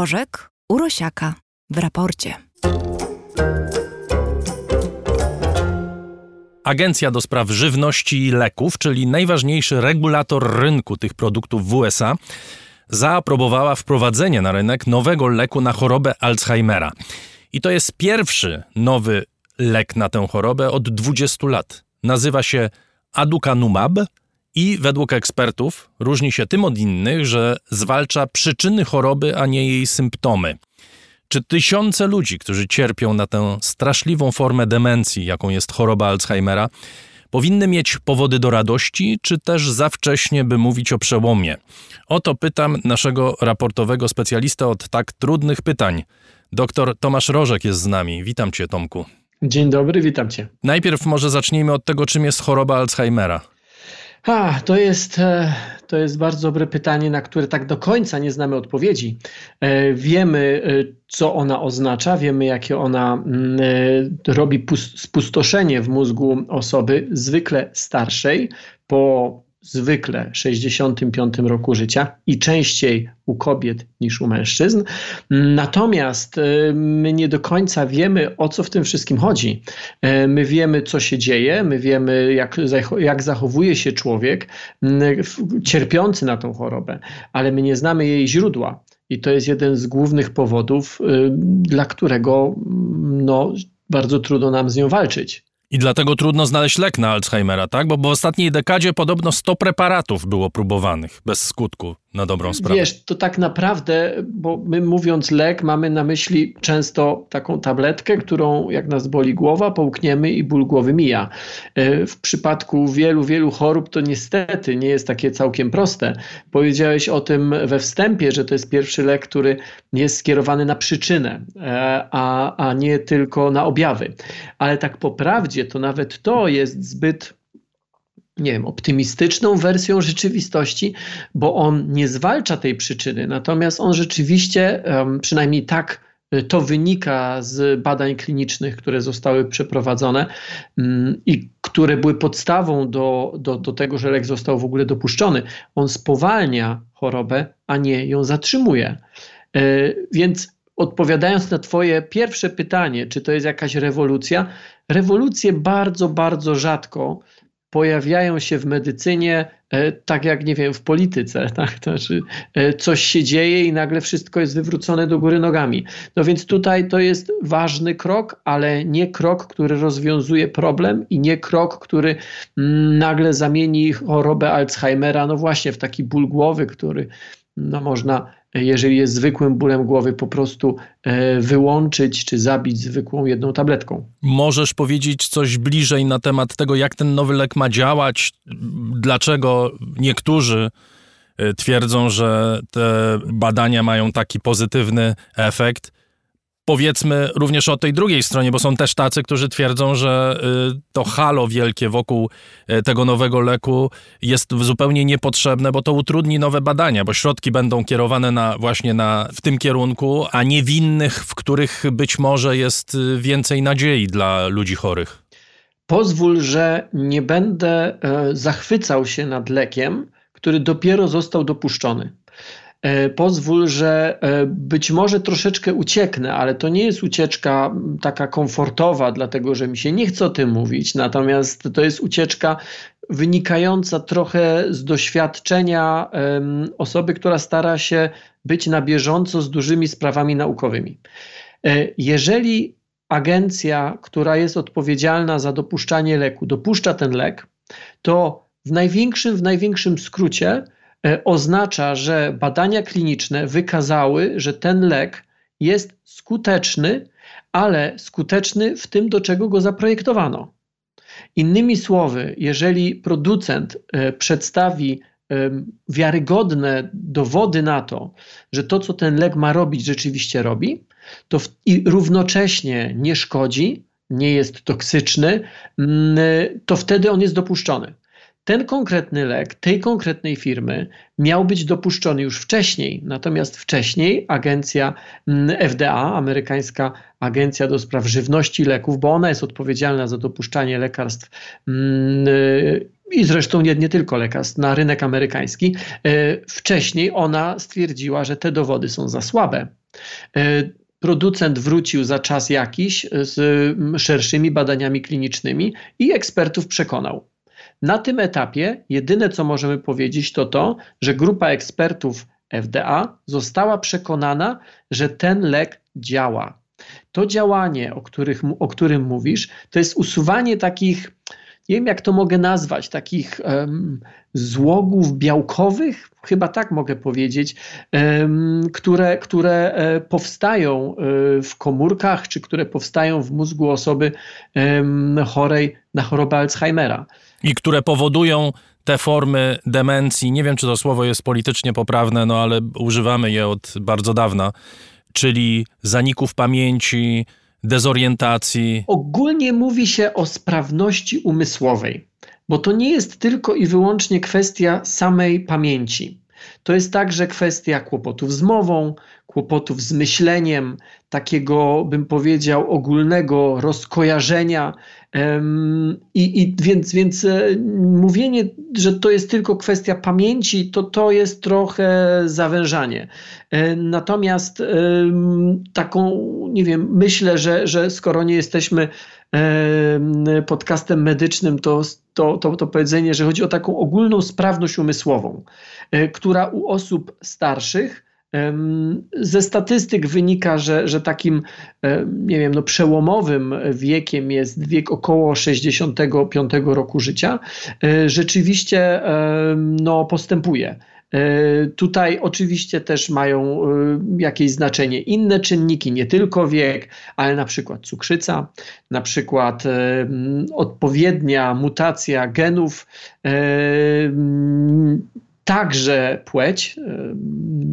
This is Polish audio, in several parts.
Rożek Urosiaka w raporcie. Agencja do Spraw Żywności i Leków, czyli najważniejszy regulator rynku tych produktów w USA, zaaprobowała wprowadzenie na rynek nowego leku na chorobę Alzheimera. I to jest pierwszy nowy lek na tę chorobę od 20 lat. Nazywa się aducanumab i według ekspertów różni się tym od innych, że zwalcza przyczyny choroby, a nie jej symptomy. Czy tysiące ludzi, którzy cierpią na tę straszliwą formę demencji, jaką jest choroba Alzheimera, powinny mieć powody do radości, czy też za wcześnie, by mówić o przełomie? Oto pytam naszego raportowego specjalista od tak trudnych pytań. Doktor Tomasz Rożek jest z nami. Witam cię, Tomku. Dzień dobry, witam cię. Najpierw może zacznijmy od tego, czym jest choroba Alzheimera. A, to jest, e, to jest bardzo dobre pytanie, na które tak do końca nie znamy odpowiedzi. E, wiemy, e, co ona oznacza, wiemy, jakie ona mm, robi spustoszenie w mózgu osoby zwykle starszej po zwykle 65 roku życia i częściej u kobiet niż u mężczyzn. Natomiast y, my nie do końca wiemy, o co w tym wszystkim chodzi. Y, my wiemy, co się dzieje, my wiemy, jak, jak zachowuje się człowiek y, cierpiący na tą chorobę, ale my nie znamy jej źródła. I to jest jeden z głównych powodów, dla którego no, bardzo trudno nam z nią walczyć. I dlatego trudno znaleźć lek na Alzheimera, tak? Bo w ostatniej dekadzie podobno 100 preparatów było próbowanych bez skutku na dobrą sprawę. Wiesz, to tak naprawdę, bo my mówiąc lek, mamy na myśli często taką tabletkę, którą jak nas boli głowa, połkniemy i ból głowy mija. E, w przypadku wielu, wielu chorób to niestety nie jest takie całkiem proste. Powiedziałeś o tym we wstępie, że to jest pierwszy lek, który jest skierowany na przyczynę, e, a, a nie tylko na objawy. Ale tak po prawdzie, to nawet to jest zbyt nie wiem, optymistyczną wersją rzeczywistości, bo on nie zwalcza tej przyczyny, natomiast on rzeczywiście, przynajmniej tak y, to wynika z badań klinicznych, które zostały przeprowadzone mm, i które były podstawą do, do, do tego, że lek został w ogóle dopuszczony. On spowalnia chorobę, a nie ją zatrzymuje. Y, więc odpowiadając na Twoje pierwsze pytanie, czy to jest jakaś rewolucja, rewolucje bardzo, bardzo rzadko pojawiają się w medycynie, tak jak nie wiem, w polityce, tak? To znaczy, e, coś się dzieje i nagle wszystko jest wywrócone do góry nogami. No więc tutaj to jest ważny krok, ale nie krok, który rozwiązuje problem i nie krok, który mm, nagle zamieni chorobę Alzheimera, no właśnie w taki ból głowy, który no można jeżeli jest zwykłym bólem głowy, po prostu e, wyłączyć czy zabić zwykłą jedną tabletką. Możesz powiedzieć coś bliżej na temat tego, jak ten nowy lek ma działać? Dlaczego niektórzy e, twierdzą, że te badania mają taki pozytywny efekt? powiedzmy również o tej drugiej stronie, bo są też tacy, którzy twierdzą, że y, to halo wielkie wokół y, tego nowego leku jest zupełnie niepotrzebne, bo to utrudni nowe badania, bo środki będą kierowane na, właśnie na, w tym kierunku, a nie w innych, w których być może jest y, więcej nadziei dla ludzi chorych. Pozwól, że nie będę e, zachwycał się nad lekiem, który dopiero został dopuszczony. E, pozwól, że e, być może troszeczkę ucieknę, ale to nie jest ucieczka taka komfortowa, dlatego że mi się nie chce o tym mówić. Natomiast to jest ucieczka wynikająca trochę z doświadczenia osoby, która stara się być na bieżąco z dużymi sprawami naukowymi. Jeżeli agencja, która jest odpowiedzialna za dopuszczanie leku, dopuszcza ten lek, to w największym, w największym skrócie E, oznacza, że badania kliniczne wykazały, że ten lek jest skuteczny, ale skuteczny w tym, do czego go zaprojektowano. Innymi słowy, jeżeli producent e, przedstawi wiarygodne dowody na to, że to, co ten lek ma robić, rzeczywiście robi, to w, i równocześnie nie szkodzi, nie jest toksyczny, mm, to wtedy on jest dopuszczony ten konkretny lek tej konkretnej firmy miał być dopuszczony już wcześniej, natomiast wcześniej agencja mm, FDA, amerykańska agencja do spraw żywności i leków, bo ona jest odpowiedzialna za dopuszczanie lekarstw mm, i zresztą nie, nie tylko lekarstw, na rynek amerykański. E, wcześniej ona stwierdziła, że te dowody są za słabe. producent wrócił za czas jakiś z szerszymi badaniami klinicznymi i ekspertów przekonał. Na tym etapie jedyne co możemy powiedzieć to to, że grupa ekspertów FDA została przekonana, że ten lek działa. To działanie, o, których, o którym mówisz, to jest usuwanie takich, nie wiem jak to mogę nazwać, takich um, złogów białkowych, chyba tak mogę powiedzieć, um, które, które e, powstają e, w komórkach, czy które powstają w mózgu osoby um, chorej na chorobę Alzheimera. I które powodują te formy demencji, nie wiem czy to słowo jest politycznie poprawne, no ale używamy je od bardzo dawna, czyli zaników pamięci, dezorientacji. Ogólnie mówi się o sprawności umysłowej, bo to nie jest tylko i wyłącznie kwestia samej pamięci. To jest także kwestia kłopotów z mową, kłopotów z myśleniem, takiego bym powiedział ogólnego rozkojarzenia. I, i więc, więc e, mówienie, że to jest tylko kwestia pamięci, to to jest trochę zawężanie. E, natomiast taką, nie wiem, myślę, że, że skoro nie jesteśmy podcastem medycznym, to, to, to, to powiedzenie, że chodzi o taką ogólną sprawność umysłową, e, która u osób starszych ze statystyk wynika, że, że takim, nie wiem, no przełomowym wiekiem jest wiek około 65 roku życia. E, rzeczywiście no, postępuje. E, tutaj oczywiście też mają e, jakieś znaczenie inne czynniki, nie tylko wiek, ale na przykład cukrzyca, na przykład odpowiednia mutacja genów także płeć.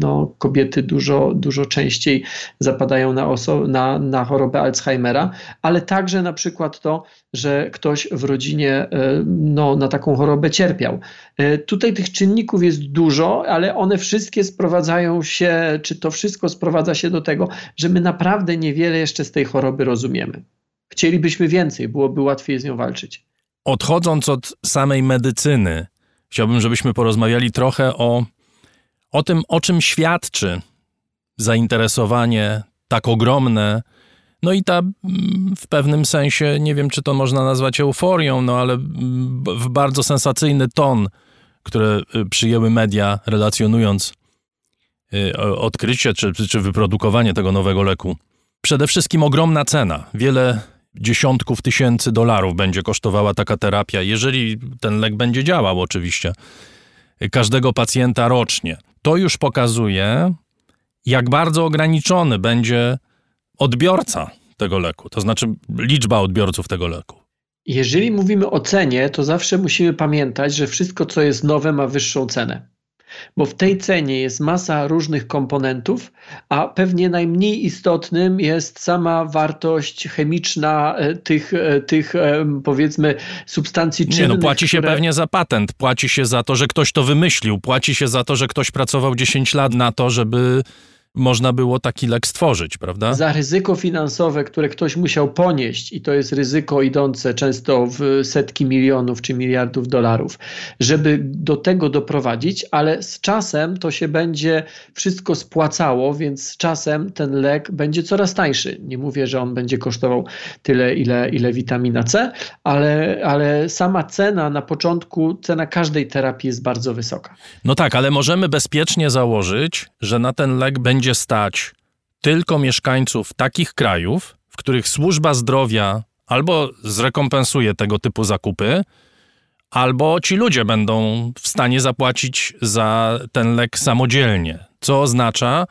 No, kobiety dużo, dużo częściej zapadają na, oso- na, na chorobę Alzheimera, ale także na przykład to, że ktoś w rodzinie e, no, na taką chorobę cierpiał. E, tutaj tych czynników jest dużo, ale one wszystkie sprowadzają się, czy to wszystko sprowadza się do tego, że my naprawdę niewiele jeszcze z tej choroby rozumiemy. Chcielibyśmy więcej, byłoby łatwiej z nią walczyć. Odchodząc od samej medycyny, Chciałbym, żebyśmy porozmawiali trochę o, o tym, o czym świadczy zainteresowanie tak ogromne, no i ta mm, w pewnym sensie, nie wiem czy to można nazwać euforią, no ale mm, w bardzo sensacyjny ton, które y, przyjęły media, relacjonując y, odkrycie czy, czy wyprodukowanie tego nowego leku. Przede wszystkim ogromna cena. Wiele dziesiątków tysięcy dolarów będzie kosztowała taka terapia, jeżeli ten lek będzie działał oczywiście, każdego pacjenta rocznie. To już pokazuje, jak bardzo ograniczony będzie odbiorca tego leku, to znaczy liczba odbiorców tego leku. Jeżeli mówimy o cenie, to zawsze musimy pamiętać, że wszystko, co jest nowe, ma wyższą cenę bo w tej cenie jest masa różnych komponentów, a pewnie najmniej istotnym jest sama wartość chemiczna e, tych, e, tych e, powiedzmy substancji czynnych. Nie, no płaci się które... pewnie za patent, płaci się za to, że ktoś to wymyślił, płaci się za to, że ktoś pracował 10 lat na to, żeby można było taki lek stworzyć, prawda? Za ryzyko finansowe, które ktoś musiał ponieść, i to jest ryzyko idące często w setki milionów czy miliardów dolarów, żeby do tego doprowadzić, ale z czasem to się będzie wszystko spłacało, więc z czasem ten lek będzie coraz tańszy. Nie mówię, że on będzie kosztował tyle, ile, ile witamina C, ale, ale sama cena na początku, cena każdej terapii jest bardzo wysoka. No tak, ale możemy bezpiecznie założyć, że na ten lek będzie będzie stać tylko mieszkańców takich krajów, w których służba zdrowia albo zrekompensuje tego typu zakupy, albo ci ludzie będą w stanie zapłacić za ten lek samodzielnie, co oznacza,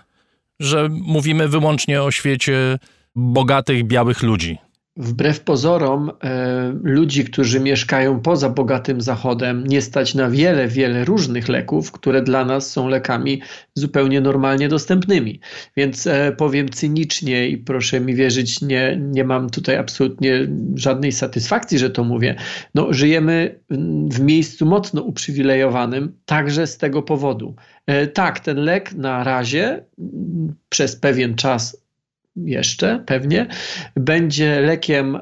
że mówimy wyłącznie o świecie bogatych, białych ludzi wbrew pozorom e, ludzi, którzy mieszkają poza bogatym zachodem, nie stać na wiele, wiele różnych leków, które dla nas są lekami zupełnie normalnie dostępnymi. Więc e, powiem cynicznie i proszę mi wierzyć, nie, nie mam tutaj absolutnie żadnej satysfakcji, że to mówię. No, żyjemy w miejscu mocno uprzywilejowanym, także z tego powodu. E, tak, ten lek na razie przez pewien czas jeszcze pewnie, będzie lekiem e,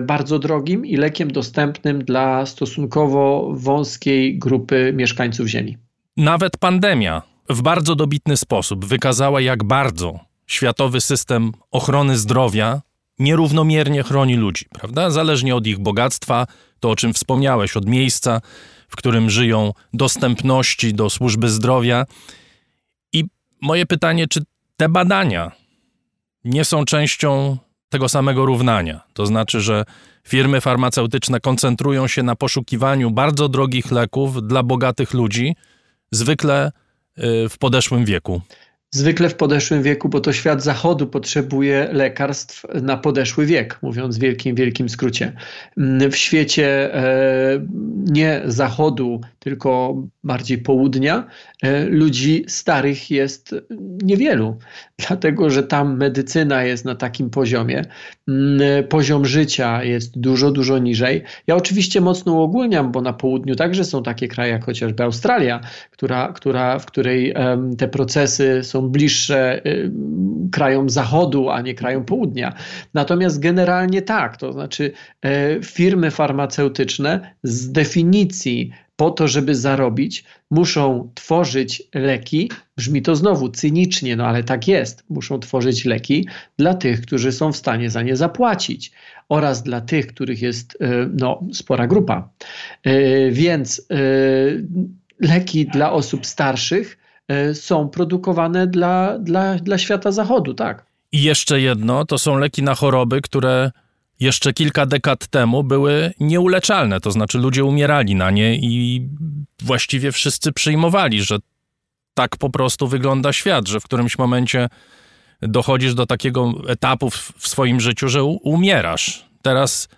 bardzo drogim i lekiem dostępnym dla stosunkowo wąskiej grupy mieszkańców Ziemi. Nawet pandemia w bardzo dobitny sposób wykazała, jak bardzo światowy system ochrony zdrowia nierównomiernie chroni ludzi, prawda? Zależnie od ich bogactwa, to o czym wspomniałeś, od miejsca, w którym żyją, dostępności do służby zdrowia. I moje pytanie, czy te badania nie są częścią tego samego równania? To znaczy, że firmy farmaceutyczne koncentrują się na poszukiwaniu bardzo drogich leków dla bogatych ludzi, zwykle y, w podeszłym wieku zwykle w podeszłym wieku, bo to świat zachodu potrzebuje lekarstw na podeszły wiek, mówiąc w wielkim, wielkim skrócie. W świecie e, nie zachodu, tylko bardziej południa, e, ludzi starych jest niewielu, dlatego że tam medycyna jest na takim poziomie, poziom życia jest dużo, dużo niżej. Ja oczywiście mocno uogólniam, bo na południu także są takie kraje jak chociażby Australia, która, która, w której te procesy są bliższe y, krajom zachodu, a nie krajom południa. Natomiast generalnie tak, to znaczy e, firmy farmaceutyczne z definicji po to, żeby zarobić, muszą tworzyć leki. Brzmi to znowu cynicznie, no ale tak jest. Muszą tworzyć leki dla tych, którzy są w stanie za nie zapłacić oraz dla tych, których jest e, no, spora grupa. E, więc leki dla osób starszych są produkowane dla, dla, dla świata zachodu, tak. I jeszcze jedno, to są leki na choroby, które jeszcze kilka dekad temu były nieuleczalne, to znaczy ludzie umierali na nie i właściwie wszyscy przyjmowali, że tak po prostu wygląda świat, że w którymś momencie dochodzisz do takiego etapu w, w swoim życiu, że umierasz. Teraz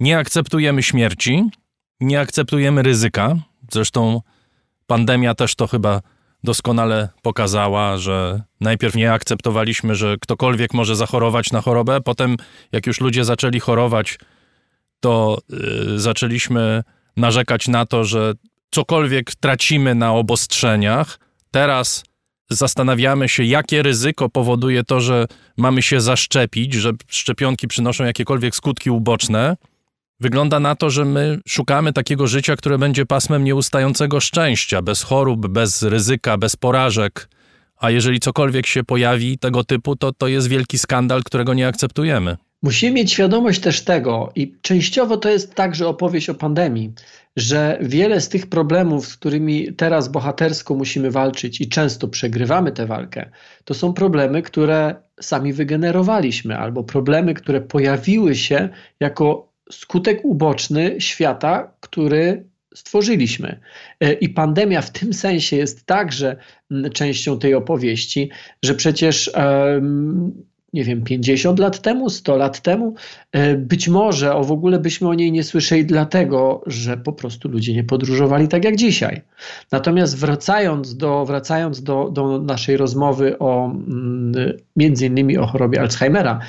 nie akceptujemy śmierci, nie akceptujemy ryzyka. Zresztą pandemia też to chyba doskonale pokazała, że najpierw nie akceptowaliśmy, że ktokolwiek może zachorować na chorobę, potem jak już ludzie zaczęli chorować, to yy, zaczęliśmy narzekać na to, że cokolwiek tracimy na obostrzeniach. Teraz zastanawiamy się, jakie ryzyko powoduje to, że mamy się zaszczepić, że szczepionki przynoszą jakiekolwiek skutki uboczne. Wygląda na to, że my szukamy takiego życia, które będzie pasmem nieustającego szczęścia, bez chorób, bez ryzyka, bez porażek. A jeżeli cokolwiek się pojawi tego typu, to to jest wielki skandal, którego nie akceptujemy. Musimy mieć świadomość też tego, i częściowo to jest także opowieść o pandemii, że wiele z tych problemów, z którymi teraz bohatersko musimy walczyć i często przegrywamy tę walkę, to są problemy, które sami wygenerowaliśmy, albo problemy, które pojawiły się jako skutek uboczny świata, który stworzyliśmy. E, I pandemia w tym sensie jest także częścią tej opowieści, że przecież nie wiem, 50 lat temu, 100 lat temu, e, być może o w ogóle byśmy o niej nie słyszeli, dlatego że po prostu ludzie nie podróżowali tak jak dzisiaj. Natomiast wracając do, wracając do, do naszej rozmowy o między innymi o chorobie Alzheimera,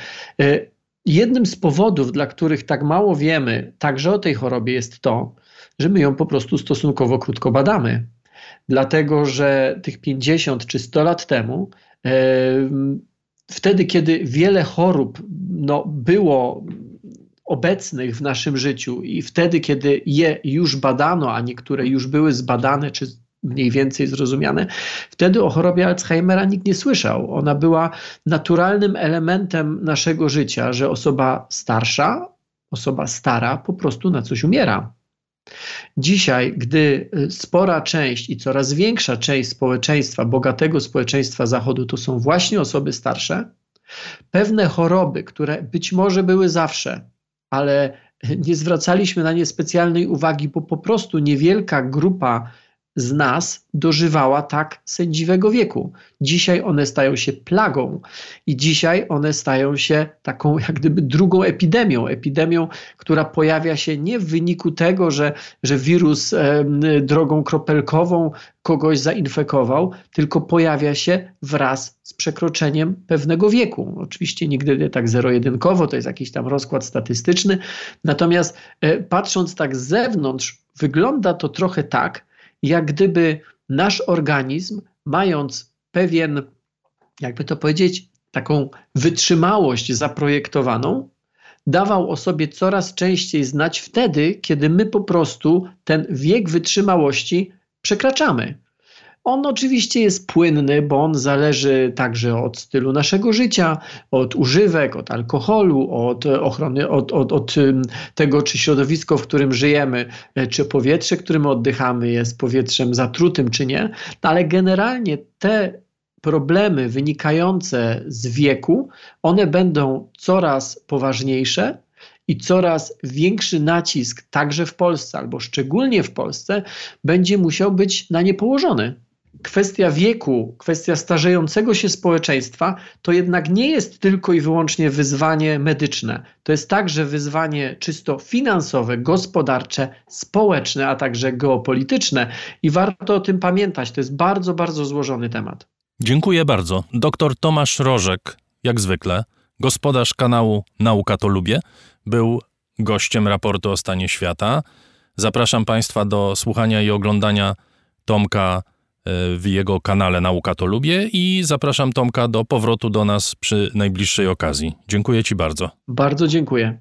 e, Jednym z powodów, dla których tak mało wiemy także o tej chorobie, jest to, że my ją po prostu stosunkowo krótko badamy. Dlatego, że tych 50 czy 100 lat temu, wtedy, kiedy wiele chorób no, było obecnych w naszym życiu i wtedy, kiedy je już badano, a niektóre już były zbadane czy mniej więcej zrozumiane. Wtedy o chorobie Alzheimera nikt nie słyszał. Ona była naturalnym elementem naszego życia, że osoba starsza, osoba stara po prostu na coś umiera. Dzisiaj, gdy y, spora część i coraz większa część społeczeństwa, bogatego społeczeństwa Zachodu to są właśnie osoby starsze, pewne choroby, które być może były zawsze, ale nie zwracaliśmy na nie specjalnej uwagi, bo po prostu niewielka grupa z nas dożywała tak sędziwego wieku. Dzisiaj one stają się plagą i dzisiaj one stają się taką jak gdyby drugą epidemią. Epidemią, która pojawia się nie w wyniku tego, że, że wirus e, drogą kropelkową kogoś zainfekował, tylko pojawia się wraz z przekroczeniem pewnego wieku. Oczywiście nigdy nie tak zero-jedynkowo, to jest jakiś tam rozkład statystyczny. Natomiast e, patrząc tak z zewnątrz, wygląda to trochę tak, jak gdyby nasz organizm, mając pewien, jakby to powiedzieć, taką wytrzymałość zaprojektowaną, dawał o sobie coraz częściej znać wtedy, kiedy my po prostu ten wiek wytrzymałości przekraczamy. On oczywiście jest płynny, bo on zależy także od stylu naszego życia, od używek, od alkoholu, od ochrony, od, od, od tego, czy środowisko, w którym żyjemy, e, czy powietrze, którym oddychamy, jest powietrzem zatrutym, czy nie. No, ale generalnie te problemy wynikające z wieku, one będą coraz poważniejsze i coraz większy nacisk, także w Polsce, albo szczególnie w Polsce, będzie musiał być na nie położony. Kwestia wieku, kwestia starzejącego się społeczeństwa to jednak nie jest tylko i wyłącznie wyzwanie medyczne. To jest także wyzwanie czysto finansowe, gospodarcze, społeczne, a także geopolityczne i warto o tym pamiętać. To jest bardzo, bardzo złożony temat. Dziękuję bardzo. Doktor Tomasz Rożek, jak zwykle, gospodarz kanału Nauka to Lubię, był gościem raportu o stanie świata. Zapraszam Państwa do słuchania i oglądania Tomka w jego kanale Nauka to Lubię i zapraszam Tomka do powrotu do nas przy najbliższej okazji. Dziękuję Ci bardzo. Bardzo dziękuję.